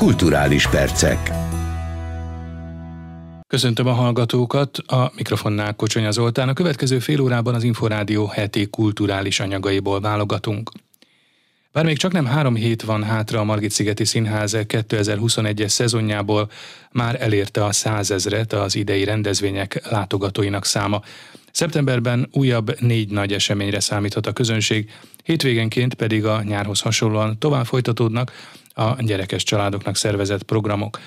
Kulturális percek. Köszöntöm a hallgatókat, a mikrofonnál Kocsonya Zoltán. A következő fél órában az Inforádió heti kulturális anyagaiból válogatunk. Bár még csak nem három hét van hátra a Margit-szigeti Színház 2021-es szezonjából, már elérte a százezret az idei rendezvények látogatóinak száma. Szeptemberben újabb négy nagy eseményre számíthat a közönség, hétvégenként pedig a nyárhoz hasonlóan tovább folytatódnak a gyerekes családoknak szervezett programok.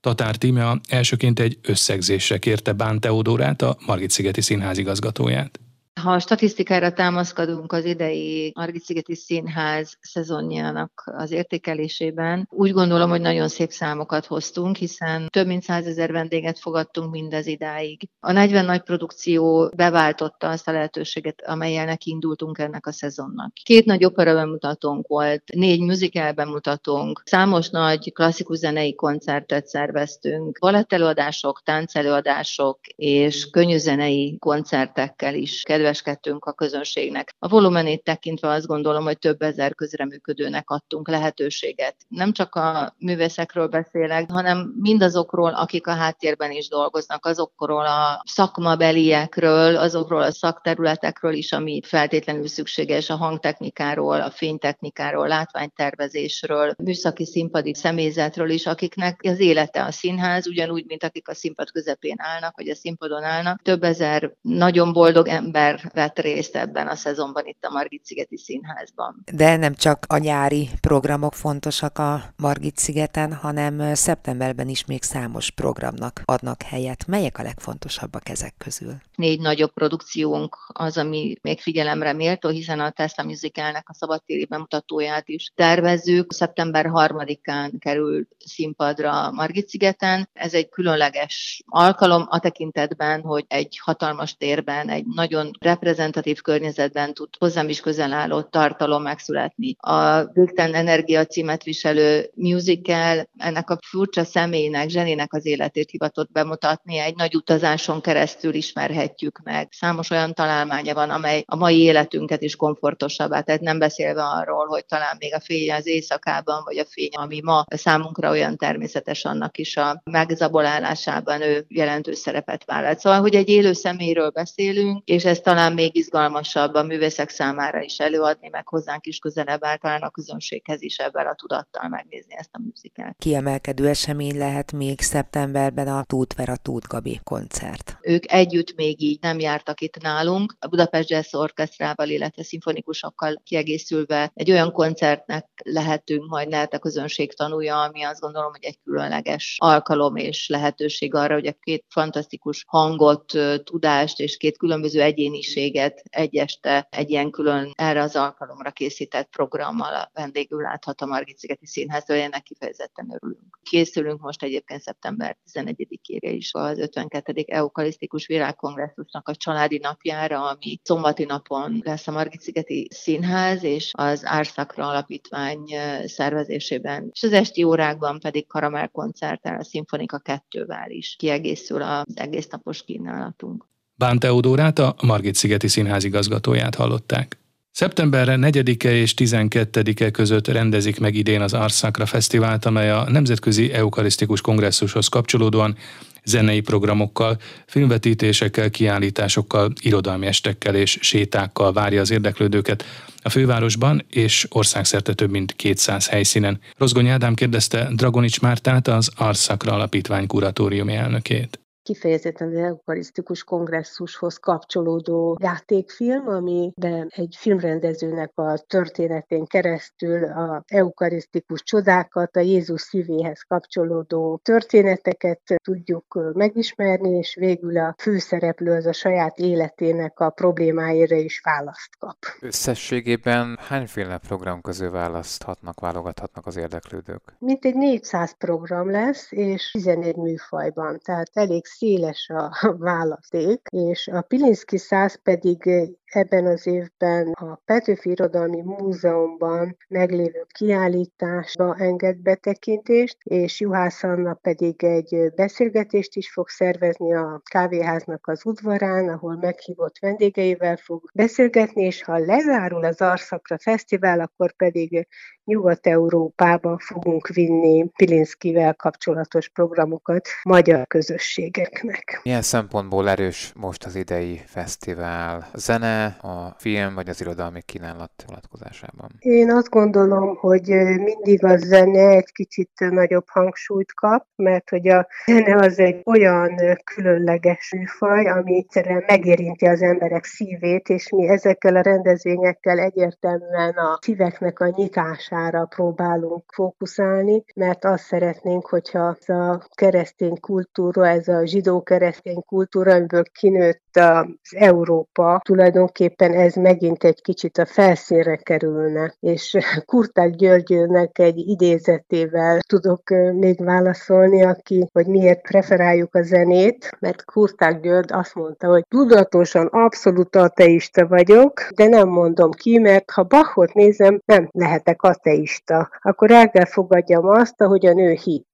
Tatár Tímea elsőként egy összegzésre kérte Bán Teodórát, a Margit-szigeti Színház igazgatóját. Ha a statisztikára támaszkodunk az idei Margit-szigeti Színház szezonjának az értékelésében, úgy gondolom, hogy nagyon szép számokat hoztunk, hiszen több mint százezer vendéget fogadtunk mindez idáig. A 40 nagy produkció beváltotta azt a lehetőséget, amelyel indultunk ennek a szezonnak. Két nagy opera bemutatónk volt, négy musical bemutatónk, számos nagy klasszikus zenei koncertet szerveztünk, balettelőadások, táncelőadások és könnyűzenei koncertekkel is kedveskedtünk a közönségnek. A volumenét tekintve azt gondolom, hogy több ezer közreműködőnek adtunk lehetőséget. Nem csak a művészekről beszélek, hanem mindazokról, akik a háttérben is dolgoznak, azokról a szakmabeliekről, azokról a szakterületekről is, ami feltétlenül szükséges a hangtechnikáról, a fénytechnikáról, látványtervezésről, műszaki színpadi személyzetről is, akiknek az élete a színház, ugyanúgy, mint akik a színpad közepén állnak, vagy a színpadon állnak. Több ezer nagyon boldog ember ember vett részt ebben a szezonban itt a Margit-szigeti Színházban. De nem csak a nyári programok fontosak a Margit-szigeten, hanem szeptemberben is még számos programnak adnak helyet. Melyek a legfontosabbak ezek közül? Négy nagyobb produkciónk az, ami még figyelemre méltó, hiszen a Tesla Musicalnek a szabadtéri bemutatóját is tervezzük. Szeptember 3-án kerül színpadra Margit-szigeten. Ez egy különleges alkalom a tekintetben, hogy egy hatalmas térben, egy nagyon reprezentatív környezetben tud hozzám is közel álló tartalom megszületni. A Végtelen Energia címet viselő musical ennek a furcsa személynek, zsenének az életét hivatott bemutatni, egy nagy utazáson keresztül ismerhetjük meg. Számos olyan találmánya van, amely a mai életünket is komfortosabbá, tehát nem beszélve arról, hogy talán még a fény az éjszakában, vagy a fény, ami ma számunkra olyan természetes, annak is a megzabolálásában ő jelentős szerepet vállalt. Szóval, hogy egy élő személyről beszélünk, és ez talán még izgalmasabb a művészek számára is előadni, meg hozzánk is közelebb áll talán a közönséghez is ebben a tudattal megnézni ezt a műzikát. Kiemelkedő esemény lehet még szeptemberben a Tóth Vera Tóth Gabi koncert. Ők együtt még így nem jártak itt nálunk. A Budapest Jazz Orchestrával, illetve szimfonikusokkal kiegészülve egy olyan koncertnek lehetünk, majd lehet a közönség tanulja, ami azt gondolom, hogy egy különleges alkalom és lehetőség arra, hogy a két fantasztikus hangot, tudást és két különböző egyéni egyéniséget egy este egy ilyen külön erre az alkalomra készített programmal vendégül láthat a Margit-szigeti Színháztól, ennek kifejezetten örülünk. Készülünk most egyébként szeptember 11-ére is az 52. Eukarisztikus Világkongresszusnak a családi napjára, ami szombati napon lesz a Margit-szigeti Színház és az Árszakra Alapítvány szervezésében. És az esti órákban pedig karamell koncerttel a Szimfonika kettővel is kiegészül az egész napos kínálatunk. Bán Teodórát, a Margit-szigeti Színház igazgatóját hallották. Szeptemberre 4-e és 12-e között rendezik meg idén az Arszakra Fesztivált, amely a Nemzetközi Eukarisztikus Kongresszushoz kapcsolódóan zenei programokkal, filmvetítésekkel, kiállításokkal, irodalmi estekkel és sétákkal várja az érdeklődőket a fővárosban és országszerte több mint 200 helyszínen. Rozgony Ádám kérdezte Dragonics Mártát, az Arszakra Alapítvány kuratóriumi elnökét kifejezetten az eukarisztikus kongresszushoz kapcsolódó játékfilm, amiben egy filmrendezőnek a történetén keresztül a eukarisztikus csodákat, a Jézus szívéhez kapcsolódó történeteket tudjuk megismerni, és végül a főszereplő az a saját életének a problémáira is választ kap. Összességében hányféle program közül választhatnak, válogathatnak az érdeklődők? Mint egy 400 program lesz, és 14 műfajban, tehát elég széles a választék, és a Pilinszki száz pedig ebben az évben a Petőfi Irodalmi Múzeumban meglévő kiállításba enged betekintést, és Juhász Anna pedig egy beszélgetést is fog szervezni a kávéháznak az udvarán, ahol meghívott vendégeivel fog beszélgetni, és ha lezárul az Arszakra Fesztivál, akkor pedig Nyugat-Európába fogunk vinni Pilinszkivel kapcsolatos programokat magyar közösségeknek. Milyen szempontból erős most az idei fesztivál? A a film vagy az irodalmi kínálat vonatkozásában? Én azt gondolom, hogy mindig a zene egy kicsit nagyobb hangsúlyt kap, mert hogy a zene az egy olyan különleges műfaj, ami egyszerűen megérinti az emberek szívét, és mi ezekkel a rendezvényekkel egyértelműen a szíveknek a nyitására próbálunk fókuszálni, mert azt szeretnénk, hogyha ez a keresztény kultúra, ez a zsidó-keresztény kultúra, amiből kinőtt az Európa, tulajdonképpen ez megint egy kicsit a felszínre kerülne. És Kurták Györgyőnek egy idézetével tudok még válaszolni, aki, hogy miért preferáljuk a zenét, mert Kurták György azt mondta, hogy tudatosan abszolút ateista vagyok, de nem mondom ki, mert ha Bachot nézem, nem lehetek ateista. Akkor el kell fogadjam azt, a nő hit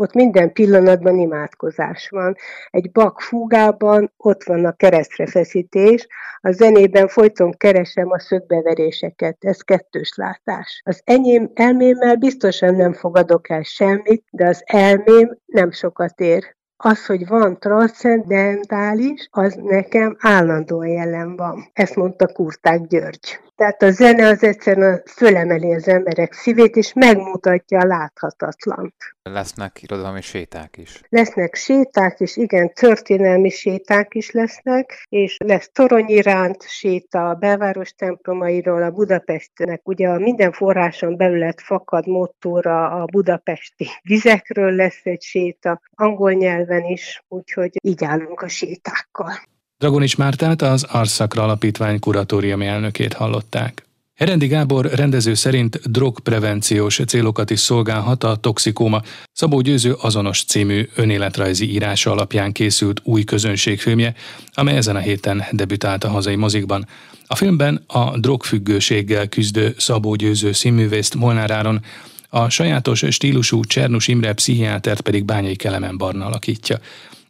ott minden pillanatban imádkozás van. Egy bak fúgában ott van a keresztre feszítés, a zenében folyton keresem a szögbeveréseket, ez kettős látás. Az enyém elmémmel biztosan nem fogadok el semmit, de az elmém nem sokat ér az, hogy van transzcendentális, az nekem állandóan jelen van. Ezt mondta Kurták György. Tehát a zene az egyszerűen fölemeli az emberek szívét, és megmutatja a láthatatlant. Lesznek irodalmi séták is. Lesznek séták is, igen, történelmi séták is lesznek, és lesz toronyiránt séta a belváros templomairól, a Budapestnek, ugye a minden forráson belület fakad mottóra a budapesti vizekről lesz egy séta, angol nyelven is, úgyhogy így állunk a sétákkal. Dragonics Mártát az Arszakra Alapítvány kuratóriumi elnökét hallották. Herendi Gábor rendező szerint drogprevenciós célokat is szolgálhat a Toxikóma Szabó Győző azonos című önéletrajzi írása alapján készült új közönségfilmje, amely ezen a héten debütált a hazai mozikban. A filmben a drogfüggőséggel küzdő Szabó Győző színművészt Molnár Áron, a sajátos stílusú Csernus Imre pszichiátert pedig Bányai Kelemen Barna alakítja.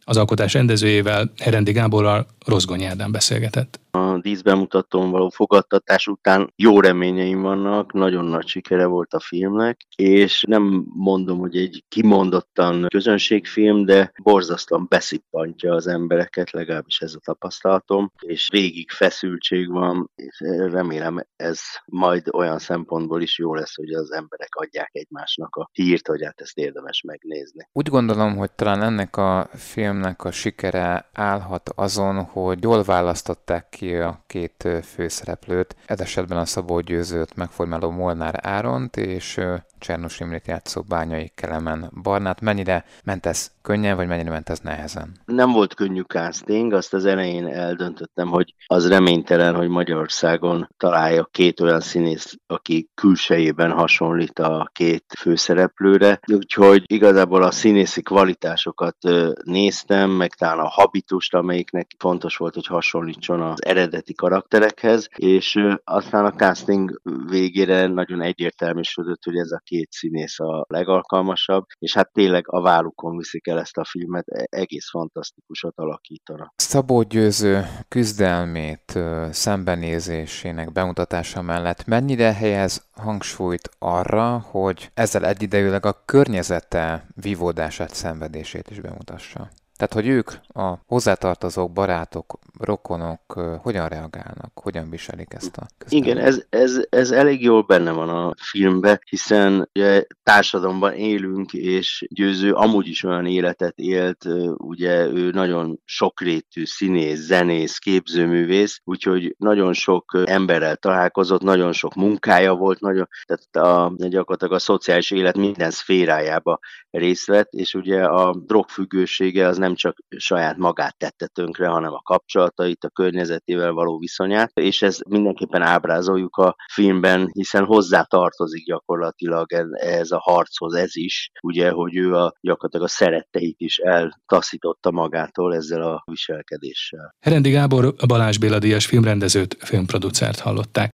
Az alkotás rendezőjével, Herendi Gáborral Rozgonyi Ádám beszélgetett. A díszbemutatón való fogadtatás után jó reményeim vannak, nagyon nagy sikere volt a filmnek, és nem mondom, hogy egy kimondottan közönségfilm, de borzasztóan beszippantja az embereket, legalábbis ez a tapasztalatom, és végig feszültség van, és remélem ez majd olyan szempontból is jó lesz, hogy az emberek adják egymásnak a hírt, hogy hát ezt érdemes megnézni. Úgy gondolom, hogy talán ennek a filmnek a sikere állhat azon, hogy jól választották ki a két főszereplőt, ez esetben a Szabó Győzőt megformáló Molnár Áront és Csernus Imrét játszó Bányai Kelemen Barnát. Mennyire ment ez könnyen, vagy mennyire ment ez nehezen? Nem volt könnyű casting, azt az elején eldöntöttem, hogy az reménytelen, hogy Magyarországon találja két olyan színész, aki külsejében hasonlít a két főszereplőre, úgyhogy igazából a színészi kvalitásokat néztem, meg talán a habitust, amelyiknek fontos volt, hogy hasonlítson az eredeti karakterekhez, és aztán a casting végére nagyon egyértelműsödött, hogy ez a két színész a legalkalmasabb, és hát tényleg a vállukon viszik el ezt a filmet, e, egész fantasztikusat alakítanak. Szabó Győző küzdelmét, szembenézésének bemutatása mellett mennyire helyez hangsúlyt arra, hogy ezzel egyidejűleg a környezete vívódását, szenvedését is bemutassa? Tehát, hogy ők, a hozzátartozók, barátok, rokonok hogyan reagálnak, hogyan viselik ezt a közben. Igen, ez, ez, ez elég jól benne van a filmben, hiszen ugye, társadalomban élünk, és Győző amúgy is olyan életet élt, ugye ő nagyon sokrétű színész, zenész, képzőművész, úgyhogy nagyon sok emberrel találkozott, nagyon sok munkája volt, nagyon, tehát a, gyakorlatilag a szociális élet minden szférájába részt vett, és ugye a drogfüggősége az nem csak saját magát tette tönkre, hanem a kapcsolatait, a környezetével való viszonyát, és ez mindenképpen ábrázoljuk a filmben, hiszen hozzá tartozik gyakorlatilag ez a harchoz ez is, ugye, hogy ő a, gyakorlatilag a szeretteit is eltaszította magától ezzel a viselkedéssel. Herendi Gábor Balázs Béla Díjas filmrendezőt, filmproducert hallották.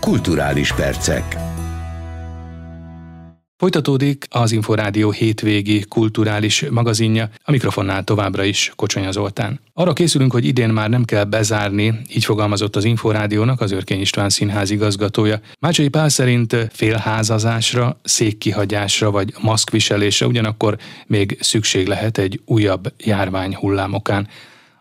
Kulturális percek. Folytatódik az Inforádió hétvégi kulturális magazinja, a mikrofonnál továbbra is Kocsonya Zoltán. Arra készülünk, hogy idén már nem kell bezárni, így fogalmazott az Inforádiónak az Örkény István Színház igazgatója. Mácsai Pál szerint félházazásra, székkihagyásra vagy maszkviselésre ugyanakkor még szükség lehet egy újabb járvány hullámokán.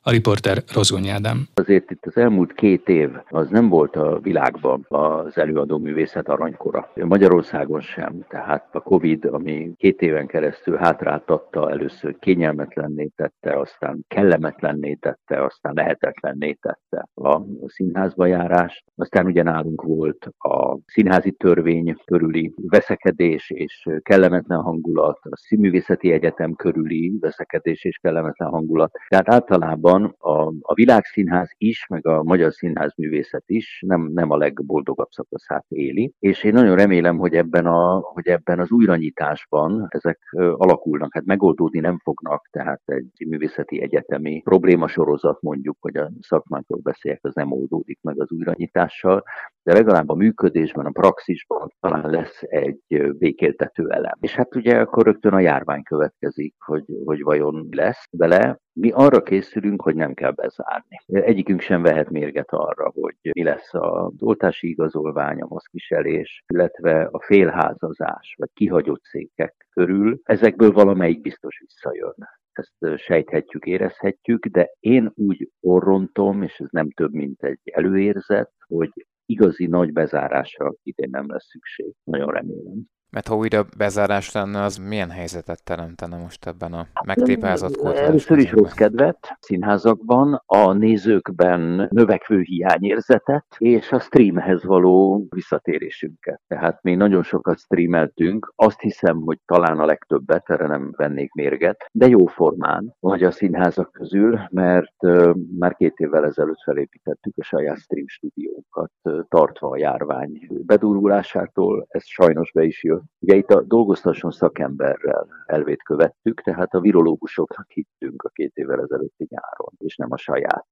A riporter Rozgony Ádám. Azért itt az elmúlt két év az nem volt a világban az előadó művészet aranykora. Magyarországon sem. Tehát a Covid, ami két éven keresztül hátráltatta, először kényelmetlenné tette, aztán kellemetlenné tette, aztán lehetetlenné tette a színházba járást. Aztán ugye nálunk volt a színházi törvény körüli veszekedés és kellemetlen hangulat, a Színművészeti Egyetem körüli veszekedés és kellemetlen hangulat. Tehát általában valóban a, a világszínház is, meg a magyar színház művészet is nem, nem a legboldogabb szakaszát éli, és én nagyon remélem, hogy ebben, a, hogy ebben az újranyításban ezek alakulnak, hát megoldódni nem fognak, tehát egy művészeti egyetemi problémasorozat mondjuk, hogy a szakmákról beszéljek, az nem oldódik meg az újranyitással, de legalább a működésben, a praxisban talán lesz egy békéltető elem. És hát ugye akkor rögtön a járvány következik, hogy, hogy vajon lesz vele. Mi arra készülünk, hogy nem kell bezárni. Egyikünk sem vehet mérget arra, hogy mi lesz az oltási igazolvány, a maszkviselés, illetve a félházazás, vagy kihagyott székek körül. Ezekből valamelyik biztos visszajön ezt sejthetjük, érezhetjük, de én úgy orrontom, és ez nem több, mint egy előérzet, hogy igazi nagy bezárásra idén nem lesz szükség. Nagyon remélem. Mert ha újra bezárás lenne, az milyen helyzetet teremtene most ebben a megtépázott kultúrás Először is rossz kedvet. Színházakban, a nézőkben növekvő hiányérzetet, és a streamhez való visszatérésünket. Tehát mi nagyon sokat streameltünk, azt hiszem, hogy talán a legtöbbet, erre nem vennék mérget, de jó formán vagy a színházak közül, mert uh, már két évvel ezelőtt felépítettük a saját stream stúdiókat, uh, tartva a járvány bedurulásától, ez sajnos be is jött Ugye itt a dolgoztasson szakemberrel elvét követtük, tehát a virológusoknak hittünk a két évvel ezelőtti nyáron, és nem a saját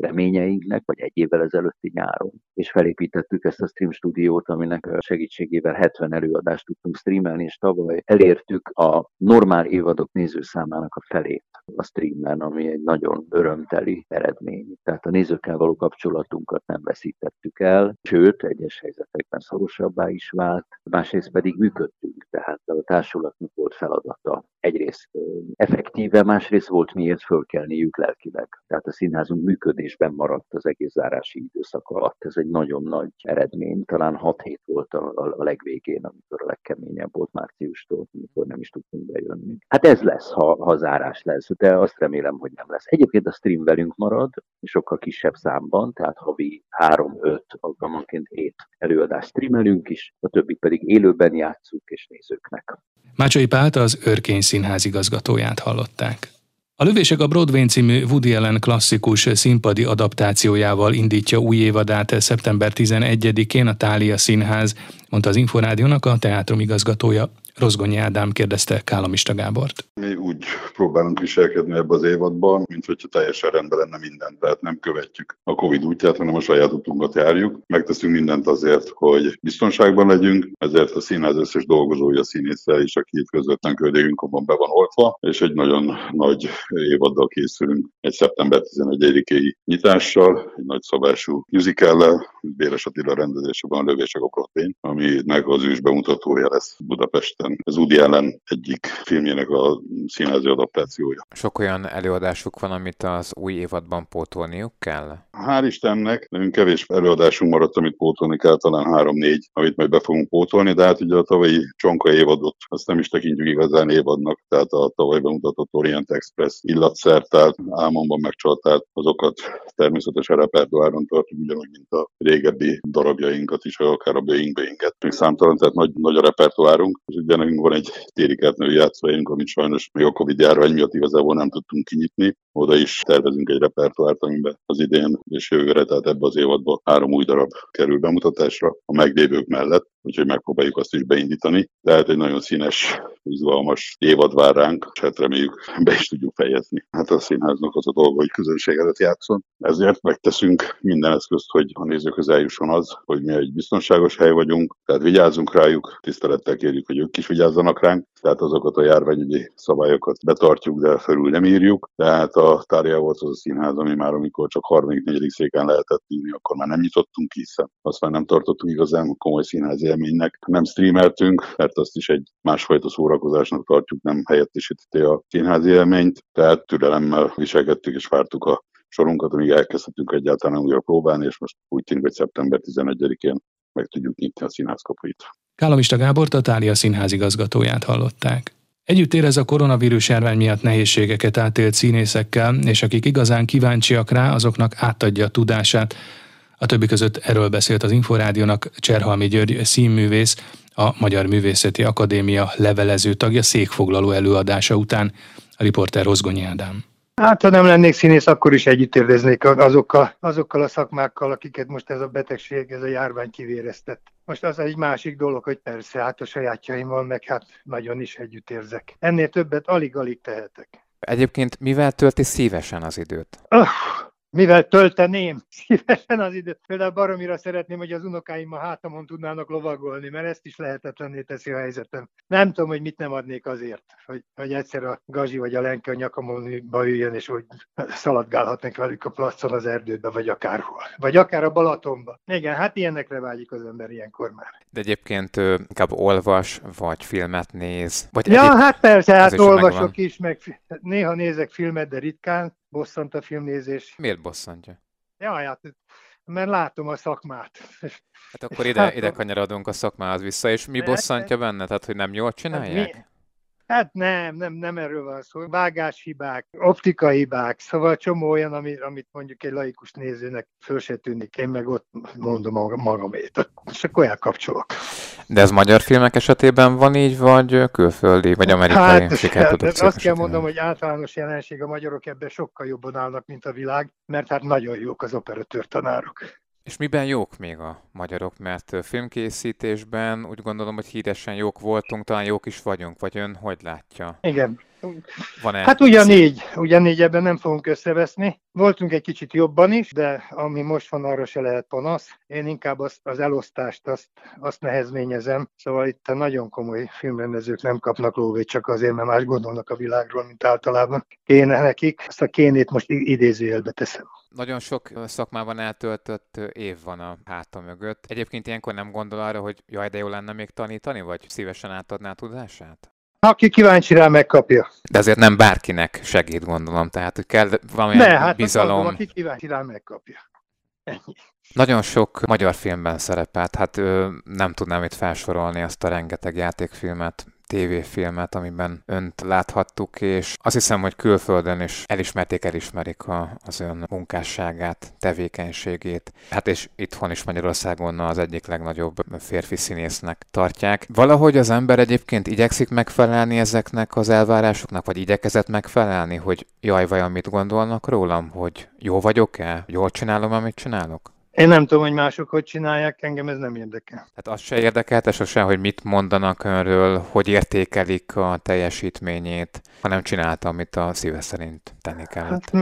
reményeinknek, vagy egy évvel ezelőtti nyáron. És felépítettük ezt a stream stúdiót, aminek segítségével 70 előadást tudtunk streamelni, és tavaly elértük a normál évadok nézőszámának a felét a streamen, ami egy nagyon örömteli eredmény. Tehát a nézőkkel való kapcsolatunkat nem veszítettük el, sőt, egyes helyzetekben szorosabbá is vált, másrészt pedig működtünk, tehát a társulatnak volt feladata. Egyrészt effektíve, másrészt volt miért fölkelniük lelkileg. Tehát a színházunk működésben maradt az egész zárási időszak alatt. Ez egy nagyon nagy eredmény. Talán 6 hét volt a, a, legvégén, amikor a legkeményebb volt márciustól, amikor nem is tudtunk bejönni. Hát ez lesz, ha, ha zárás lesz, de azt remélem, hogy nem lesz. Egyébként a stream velünk marad, sokkal kisebb számban, tehát havi 3-5, alkalmanként 7 előadást streamelünk is, a többit pedig élőben játszunk és nézőknek. Mácsai Pált az Örkény Színház igazgatóját hallották. A Lövések a Broadway című Woody Allen klasszikus színpadi adaptációjával indítja új évadát szeptember 11-én a Tália Színház, mondta az Inforádiónak a teátrum igazgatója Rozgonyi Ádám kérdezte Kálamista Gábort. Mi úgy próbálunk viselkedni ebbe az évadban, mint hogyha teljesen rendben lenne minden. Tehát nem követjük a Covid útját, hanem a saját utunkat járjuk. Megteszünk mindent azért, hogy biztonságban legyünk, ezért a színház összes dolgozója, színésszel és aki itt közvetlen köldégünkön be van oltva, és egy nagyon nagy évaddal készülünk. Egy szeptember 11-i nyitással, egy nagy szabású musicallel, Béres Attila rendezésében Lövések a Protein, aminek az ős bemutatója lesz Budapesten hiszen az Udi ellen egyik filmjének a színházi adaptációja. Sok olyan előadásuk van, amit az új évadban pótolniuk kell? Hál' Istennek, nagyon kevés előadásunk maradt, amit pótolni kell, talán három-négy, amit majd be fogunk pótolni, de hát ugye a tavalyi csonka évadot azt nem is tekintjük igazán évadnak, tehát a tavaly bemutatott Orient Express illatszertált, álmomban megcsaltált, azokat természetesen repertoáron tartjuk, ugyanúgy, mint a régebbi darabjainkat is, akár a Boeing Boeinget. Még számtalan, tehát nagy, nagy a repertoárunk, és ugye nekünk van egy téri kertnői játszóhelyünk, amit sajnos még a Covid járvány miatt igazából nem tudtunk kinyitni. Oda is tervezünk egy repertoárt, amiben az idén és jövőre, tehát ebbe az évadban három új darab kerül bemutatásra a meglévők mellett, úgyhogy megpróbáljuk azt is beindítani. Tehát egy nagyon színes, izgalmas évad vár ránk, és hát reméljük be is tudjuk fejezni. Hát a színháznak az a dolga, hogy közönség előtt játszon. Ezért megteszünk minden eszközt, hogy a nézőkhöz eljusson az, hogy mi egy biztonságos hely vagyunk, tehát vigyázzunk rájuk, tisztelettel kérjük, hogy ők is vigyázzanak ránk, tehát azokat a járványügyi szabályokat betartjuk, de felül nem írjuk. Tehát a Tária volt az a színház, ami már amikor csak 34. széken lehetett ülni, akkor már nem nyitottunk, hiszen azt már nem tartottuk igazán komoly színházi élménynek. Nem streameltünk, mert azt is egy másfajta szórakozásnak tartjuk, nem helyettesíti a színházi élményt, tehát türelemmel viselkedtük és vártuk a sorunkat, amíg elkezdhetünk egyáltalán újra próbálni, és most úgy tűnik, hogy szeptember 11-én meg tudjuk nyitni a színház kapuit. Kálomista Gábor Tatália színház igazgatóját hallották. Együtt érez a koronavírus járvány miatt nehézségeket átélt színészekkel, és akik igazán kíváncsiak rá, azoknak átadja a tudását. A többi között erről beszélt az Inforádiónak Cserhalmi György színművész, a Magyar Művészeti Akadémia levelező tagja székfoglaló előadása után. A riporter Rozgonyi Ádám. Hát, ha nem lennék színész, akkor is együtt éreznék azokkal, azokkal a szakmákkal, akiket most ez a betegség, ez a járvány kivéreztett. Most az egy másik dolog, hogy persze, hát a sajátjaimmal meg hát nagyon is együtt érzek. Ennél többet alig-alig tehetek. Egyébként mivel tölti szívesen az időt? Uh, mivel tölteném szívesen az időt. Például baromira szeretném, hogy az unokáim a hátamon tudnának lovagolni, mert ezt is lehetetlenné teszi a helyzetem. Nem tudom, hogy mit nem adnék azért, hogy, hogy egyszer a Gazsi vagy a Lenke a nyakamon üljön, és úgy szaladgálhatnak velük a placon az erdőbe, vagy akárhol. Vagy akár a Balatonba. Igen, hát ilyenekre vágyik az ember ilyenkor már. De egyébként inkább olvas, vagy filmet néz. Vagy ja, egyéb... hát persze, hát olvasok megvan. is, meg néha nézek filmet, de ritkán bosszant a filmnézés. Miért bosszantja? Ja, hát, mert látom a szakmát. Hát akkor ide, ide kanyarodunk a szakmához vissza, és mi bosszantja benne? Tehát, hogy nem jól csinálják? Hát mi, Hát nem, nem, nem erről van szó. Vágáshibák, optikai hibák, szóval csomó olyan, ami, amit mondjuk egy laikus nézőnek föl se tűnik. Én meg ott mondom magamét, és akkor elkapcsolok. De ez magyar filmek esetében van így, vagy külföldi, vagy amerikai hát, sikerprodukciók Azt kell mondom, hogy általános jelenség a magyarok ebben sokkal jobban állnak, mint a világ, mert hát nagyon jók az operatőr tanárok. És miben jók még a magyarok? Mert filmkészítésben úgy gondolom, hogy híresen jók voltunk, talán jók is vagyunk, vagy ön hogy látja? Igen. Van hát ugyanígy, ugyanígy ebben nem fogunk összeveszni. Voltunk egy kicsit jobban is, de ami most van, arra se lehet panasz. Én inkább azt, az elosztást, azt, azt nehezményezem. Szóval itt a nagyon komoly filmrendezők nem kapnak lóvét csak azért, mert más gondolnak a világról, mint általában. Kéne nekik. Azt a kénét most idézőjelbe teszem. Nagyon sok szakmában eltöltött év van a háta mögött. Egyébként ilyenkor nem gondol arra, hogy jaj, de jó lenne még tanítani, vagy szívesen átadná tudását? Aki kíváncsi rá, megkapja. De azért nem bárkinek segít, gondolom. Tehát, hogy kell valamilyen ne, hát bizalom. Mondom, aki kíváncsi rá, megkapja. Ennyi. Nagyon sok magyar filmben szerepelt, hát ö, nem tudnám itt felsorolni azt a rengeteg játékfilmet, tévéfilmet, amiben önt láthattuk, és azt hiszem, hogy külföldön is elismerték, elismerik a, az ön munkásságát, tevékenységét. Hát és itthon is Magyarországon az egyik legnagyobb férfi színésznek tartják. Valahogy az ember egyébként igyekszik megfelelni ezeknek az elvárásoknak, vagy igyekezett megfelelni, hogy jaj, vajon mit gondolnak rólam, hogy jó vagyok-e, jól csinálom, amit csinálok? Én nem tudom, hogy mások hogy csinálják, engem ez nem érdekel. Hát az se érdekelte sosem, hogy mit mondanak önről, hogy értékelik a teljesítményét, hanem csinálta, amit a szíve szerint tenni kellett. Hát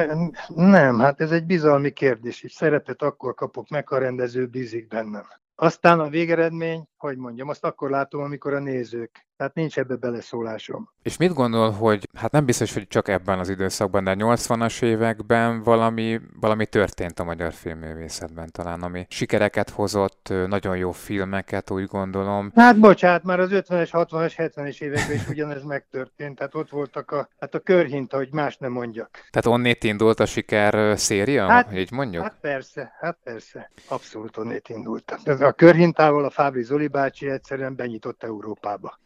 nem, hát ez egy bizalmi kérdés, és szerepet akkor kapok meg, ha a rendező bízik bennem. Aztán a végeredmény, hogy mondjam, azt akkor látom, amikor a nézők. Tehát nincs ebbe beleszólásom. És mit gondol, hogy hát nem biztos, hogy csak ebben az időszakban, de 80-as években valami, valami történt a magyar filmművészetben talán, ami sikereket hozott, nagyon jó filmeket, úgy gondolom. Hát bocsánat, már az 50-es, 60-as, 70-es években is ugyanez megtörtént. Tehát ott voltak a, hát a körhinta, hogy más nem mondjak. Tehát onnét indult a siker széria, hát, így mondjuk? Hát persze, hát persze. Abszolút onnét indult. A körhintával a Fábri Zoli bácsi egyszerűen benyitott Európába.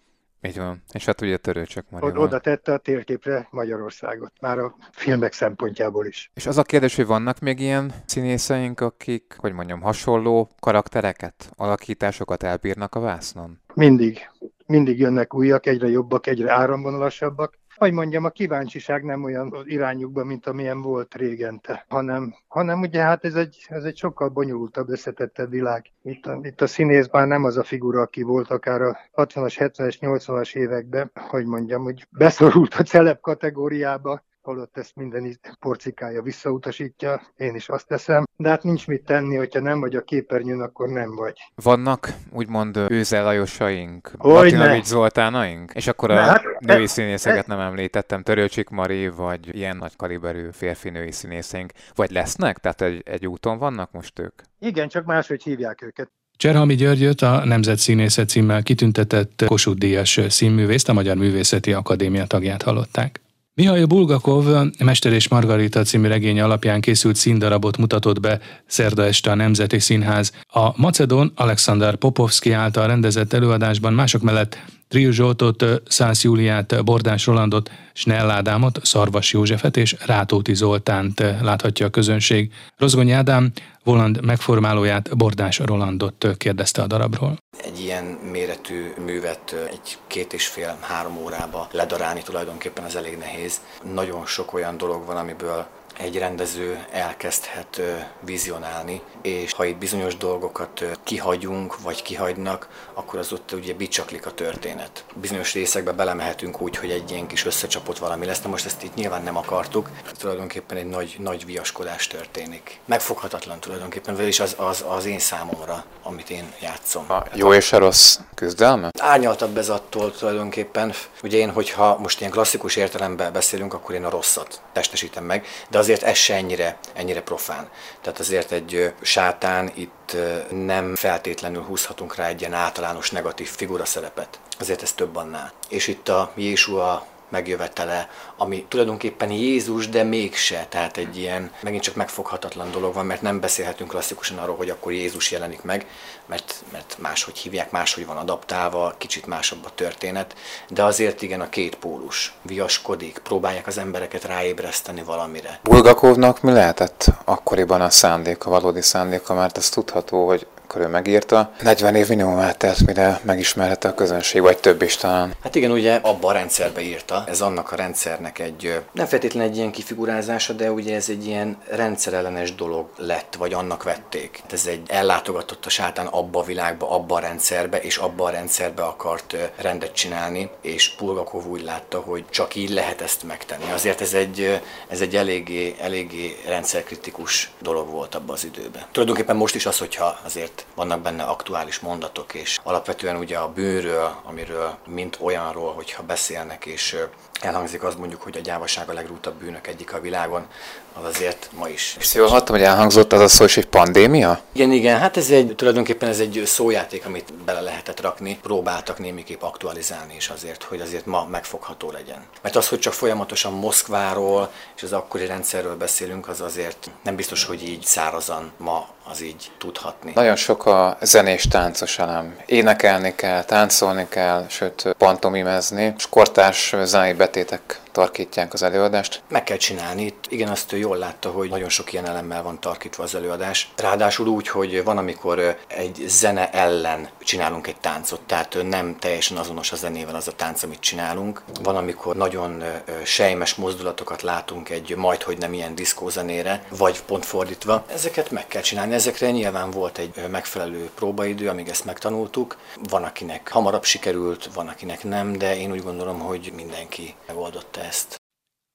Így van. És hát ugye Törőcsök Marival. Oda tette a térképre Magyarországot, már a filmek szempontjából is. És az a kérdés, hogy vannak még ilyen színészeink, akik, hogy mondjam, hasonló karaktereket, alakításokat elbírnak a vásznon? Mindig. Mindig jönnek újak, egyre jobbak, egyre áramvonalasabbak hogy mondjam, a kíváncsiság nem olyan irányukban, mint amilyen volt régente, hanem, hanem ugye hát ez egy, ez egy sokkal bonyolultabb, összetettebb világ. Itt a, itt a színész már nem az a figura, aki volt akár a 60-as, 70-es, 80-as években, hogy mondjam, hogy beszorult a celeb kategóriába, holott ezt minden porcikája visszautasítja, én is azt teszem, de hát nincs mit tenni, hogyha nem vagy a képernyőn, akkor nem vagy. Vannak úgymond Őze Lajosaink, Martinovics Zoltánaink? És akkor a hát, női színészeket nem említettem, Törőcsik Mari, vagy ilyen nagy kaliberű férfi-női színészeink, vagy lesznek? Tehát egy, egy úton vannak most ők? Igen, csak máshogy hívják őket. Cserhami Györgyöt a Nemzetszínészet címmel kitüntetett Kossuth Díjas színművészt, a Magyar Művészeti Akadémia tagját hallották. Mihail Bulgakov Mester és Margarita című regénye alapján készült színdarabot mutatott be szerda este a Nemzeti Színház. A Macedón Alexander Popovski által rendezett előadásban mások mellett Trill Zsoltot, Szász Júliát, Bordás Rolandot, Snell Ádámot, Szarvas Józsefet és Rátóti Zoltánt láthatja a közönség. Rozgony Ádám Voland megformálóját, Bordás Rolandot kérdezte a darabról. Egy ilyen méretű művet egy két és fél, három órába ledarálni tulajdonképpen az elég nehéz. Nagyon sok olyan dolog van, amiből egy rendező elkezdhet vizionálni, és ha itt bizonyos dolgokat kihagyunk, vagy kihagynak, akkor az ott ugye bicsaklik a történet. Bizonyos részekbe belemehetünk úgy, hogy egy ilyen kis összecsapott valami lesz, de most ezt itt nyilván nem akartuk. Tulajdonképpen egy nagy, nagy viaskodás történik. Megfoghatatlan tulajdonképpen, és az, az, az én számomra, amit én játszom. A jó és a rossz küzdelme? Árnyaltabb ez attól tulajdonképpen. Ugye én, hogyha most ilyen klasszikus értelemben beszélünk, akkor én a rosszat testesítem meg, de azért ez se ennyire, ennyire profán. Tehát azért egy sátán itt nem feltétlenül húzhatunk rá egy ilyen általános negatív figura szerepet. Azért ez több annál. És itt a Jésua megjövetele, ami tulajdonképpen Jézus, de mégse, tehát egy ilyen megint csak megfoghatatlan dolog van, mert nem beszélhetünk klasszikusan arról, hogy akkor Jézus jelenik meg, mert, mert máshogy hívják, máshogy van adaptálva, kicsit másabb a történet, de azért igen a két pólus viaskodik, próbálják az embereket ráébreszteni valamire. Bulgakovnak mi lehetett akkoriban a szándéka, valódi szándéka, mert ez tudható, hogy akkor ő megírta. 40 év minimum eltelt, mire megismerhette a közönség, vagy több is talán. Hát igen, ugye abba a rendszerbe írta. Ez annak a rendszernek egy, nem feltétlenül egy ilyen kifigurázása, de ugye ez egy ilyen rendszerellenes dolog lett, vagy annak vették. Hát ez egy ellátogatott a sátán abba a világba, abba a rendszerbe, és abba a rendszerbe akart rendet csinálni, és Pulgakov úgy látta, hogy csak így lehet ezt megtenni. Azért ez egy, ez egy eléggé, eléggé rendszerkritikus dolog volt abban az időben. Tulajdonképpen most is az, hogyha azért vannak benne aktuális mondatok, és alapvetően ugye a bőről, amiről mint olyanról, hogyha beszélnek, és elhangzik az mondjuk, hogy a gyávaság a legrútabb bűnök egyik a világon, az azért ma is. És jól hallottam, hogy elhangzott az a szó, hogy pandémia? Igen, igen, hát ez egy, tulajdonképpen ez egy szójáték, amit bele lehetett rakni, próbáltak némiképp aktualizálni is azért, hogy azért ma megfogható legyen. Mert az, hogy csak folyamatosan Moszkváról és az akkori rendszerről beszélünk, az azért nem biztos, hogy így szárazan ma az így tudhatni. Nagyon sok a zenés táncos elem. Énekelni kell, táncolni kell, sőt pantomimezni, és kortárs zenei betétek tarkítják az előadást. Meg kell csinálni. Itt igen, azt ő jól látta, hogy nagyon sok ilyen elemmel van tarkítva az előadás. Ráadásul úgy, hogy van, amikor egy zene ellen csinálunk egy táncot, tehát nem teljesen azonos a zenével az a tánc, amit csinálunk. Van, amikor nagyon sejmes mozdulatokat látunk egy majdhogy nem ilyen diszkózenére, vagy pont fordítva. Ezeket meg kell csinálni. Ezekre nyilván volt egy megfelelő próbaidő, amíg ezt megtanultuk. Van, akinek hamarabb sikerült, van, akinek nem, de én úgy gondolom, hogy mindenki megoldotta ezt.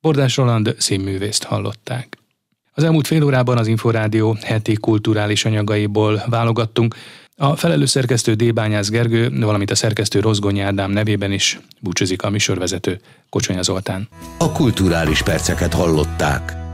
Bordás Roland színművészt hallották. Az elmúlt fél órában az Inforádió heti kulturális anyagaiból válogattunk. A felelős szerkesztő Débányász Gergő, valamint a szerkesztő Rozgonyi Ádám nevében is búcsúzik a műsorvezető Kocsonya Zoltán. A kulturális perceket hallották.